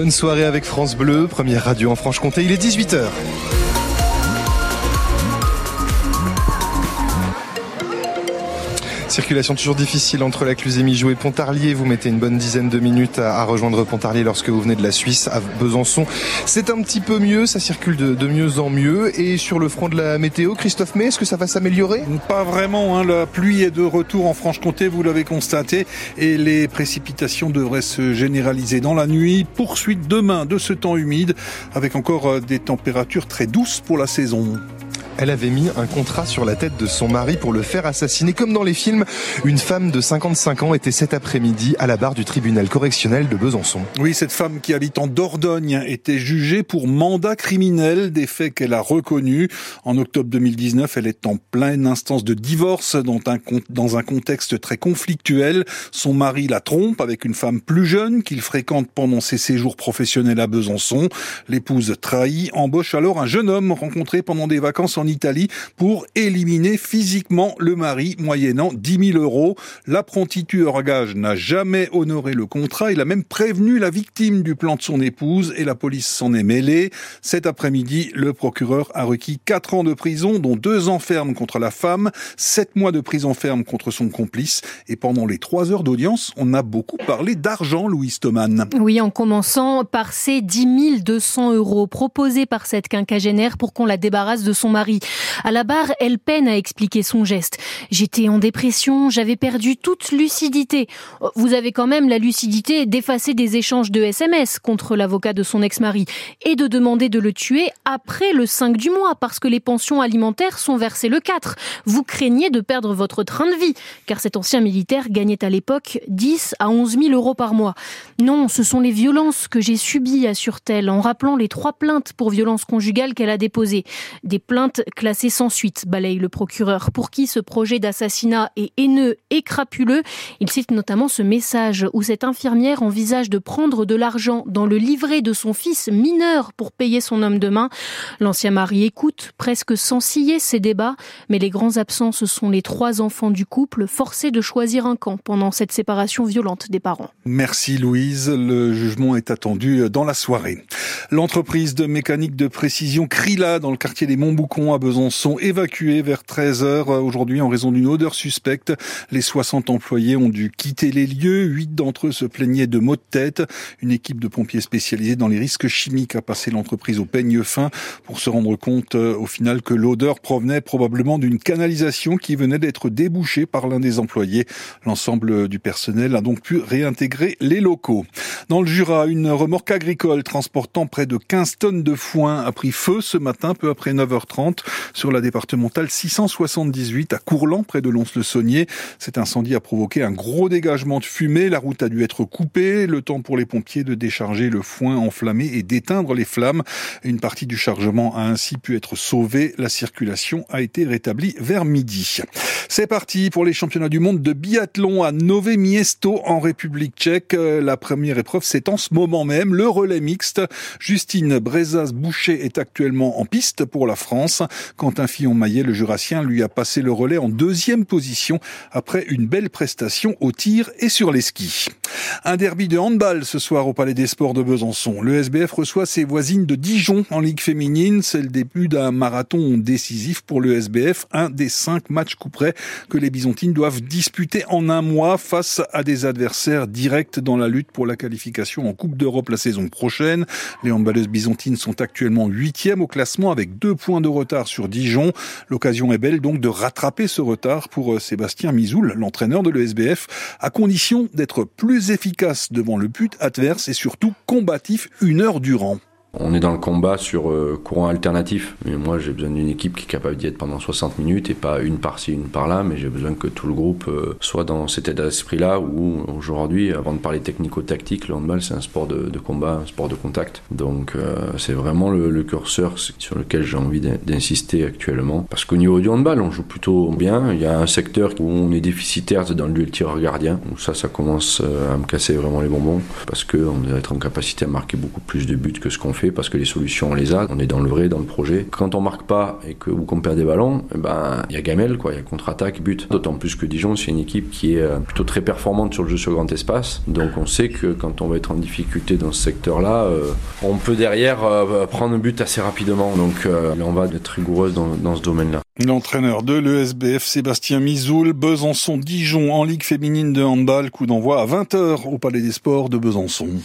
Bonne soirée avec France Bleu, première radio en Franche-Comté, il est 18h. Circulation toujours difficile entre la Cluse et Mijou et Pontarlier. Vous mettez une bonne dizaine de minutes à, rejoindre Pontarlier lorsque vous venez de la Suisse à Besançon. C'est un petit peu mieux, ça circule de, mieux en mieux. Et sur le front de la météo, Christophe May, est-ce que ça va s'améliorer? Pas vraiment. Hein. La pluie est de retour en Franche-Comté, vous l'avez constaté, et les précipitations devraient se généraliser dans la nuit. Poursuite demain de ce temps humide, avec encore euh, des températures très douces pour la saison elle avait mis un contrat sur la tête de son mari pour le faire assassiner. Comme dans les films, une femme de 55 ans était cet après-midi à la barre du tribunal correctionnel de Besançon. Oui, cette femme qui habite en Dordogne était jugée pour mandat criminel des faits qu'elle a reconnus. En octobre 2019, elle est en pleine instance de divorce dans un, dans un contexte très conflictuel. Son mari la trompe avec une femme plus jeune qu'il fréquente pendant ses séjours professionnels à Besançon. L'épouse trahie embauche alors un jeune homme rencontré pendant des vacances en Italie pour éliminer physiquement le mari moyennant 10 000 euros. L'apprenti tueur gage n'a jamais honoré le contrat. Il a même prévenu la victime du plan de son épouse et la police s'en est mêlée. Cet après-midi, le procureur a requis 4 ans de prison, dont 2 ans ferme contre la femme, 7 mois de prison ferme contre son complice. Et pendant les 3 heures d'audience, on a beaucoup parlé d'argent, Louis Stoman. Oui, en commençant par ces 10 200 euros proposés par cette quinquagénaire pour qu'on la débarrasse de son mari. À la barre, elle peine à expliquer son geste. J'étais en dépression, j'avais perdu toute lucidité. Vous avez quand même la lucidité d'effacer des échanges de SMS contre l'avocat de son ex-mari et de demander de le tuer après le 5 du mois parce que les pensions alimentaires sont versées le 4. Vous craignez de perdre votre train de vie car cet ancien militaire gagnait à l'époque 10 à 11 000 euros par mois. Non, ce sont les violences que j'ai subies, assure-t-elle en rappelant les trois plaintes pour violence conjugale qu'elle a déposées. Des plaintes classé sans suite, balaye le procureur, pour qui ce projet d'assassinat est haineux et crapuleux. Il cite notamment ce message où cette infirmière envisage de prendre de l'argent dans le livret de son fils mineur pour payer son homme de main. L'ancien mari écoute, presque sans scier ces débats, mais les grands absents, ce sont les trois enfants du couple, forcés de choisir un camp pendant cette séparation violente des parents. Merci Louise. Le jugement est attendu dans la soirée. L'entreprise de mécanique de précision Krila dans le quartier des Montboucons à Besançon évacués vers 13 heures aujourd'hui en raison d'une odeur suspecte. Les 60 employés ont dû quitter les lieux. Huit d'entre eux se plaignaient de maux de tête. Une équipe de pompiers spécialisés dans les risques chimiques a passé l'entreprise au peigne fin pour se rendre compte euh, au final que l'odeur provenait probablement d'une canalisation qui venait d'être débouchée par l'un des employés. L'ensemble du personnel a donc pu réintégrer les locaux. Dans le Jura, une remorque agricole transportant de 15 tonnes de foin a pris feu ce matin peu après 9h30 sur la départementale 678 à Courland, près de Lons-le-Saunier. Cet incendie a provoqué un gros dégagement de fumée. La route a dû être coupée. Le temps pour les pompiers de décharger le foin enflammé et d'éteindre les flammes. Une partie du chargement a ainsi pu être sauvée. La circulation a été rétablie vers midi. C'est parti pour les championnats du monde de biathlon à Nové Miesto en République tchèque. La première épreuve, c'est en ce moment même le relais mixte. Justine Brezas-Boucher est actuellement en piste pour la France. Quentin Fillon-Maillet, le jurassien, lui a passé le relais en deuxième position après une belle prestation au tir et sur les skis. Un derby de handball ce soir au Palais des Sports de Besançon. Le SBF reçoit ses voisines de Dijon en Ligue féminine. C'est le début d'un marathon décisif pour le SBF, un des cinq matchs couperets que les Byzantines doivent disputer en un mois face à des adversaires directs dans la lutte pour la qualification en Coupe d'Europe la saison prochaine. Handballeuses byzantines sont actuellement huitièmes au classement avec deux points de retard sur Dijon. L'occasion est belle donc de rattraper ce retard pour euh, Sébastien Mizoul, l'entraîneur de l'ESBF, à condition d'être plus efficace devant le but adverse et surtout combatif une heure durant. On est dans le combat sur euh, courant alternatif, mais moi j'ai besoin d'une équipe qui est capable d'y être pendant 60 minutes et pas une par-ci, une par-là, mais j'ai besoin que tout le groupe euh, soit dans cet état d'esprit-là où aujourd'hui, avant de parler technico-tactique, le handball c'est un sport de, combat, un sport de contact. Donc euh, c'est vraiment le, curseur sur lequel j'ai envie d'insister actuellement. Parce qu'au niveau du handball, on joue plutôt bien. Il y a un secteur où on est déficitaire, c'est dans le duel tireur gardien. où ça, ça commence à me casser vraiment les bonbons parce qu'on doit être en capacité à marquer beaucoup plus de buts que ce qu'on fait parce que les solutions on les a, on est dans le vrai, dans le projet. Quand on marque pas et que ou qu'on perd des ballons, eh ben il y a gamelle quoi, il y a contre-attaque, but. D'autant plus que Dijon c'est une équipe qui est euh, plutôt très performante sur le jeu sur grand espace. Donc on sait que quand on va être en difficulté dans ce secteur-là, euh, on peut derrière euh, prendre un but assez rapidement. Donc on va être rigoureuse dans, dans ce domaine-là. L'entraîneur de l'ESBF, Sébastien Mizoul, Besançon-Dijon en Ligue féminine de handball, coup d'envoi à 20h au Palais des Sports de Besançon.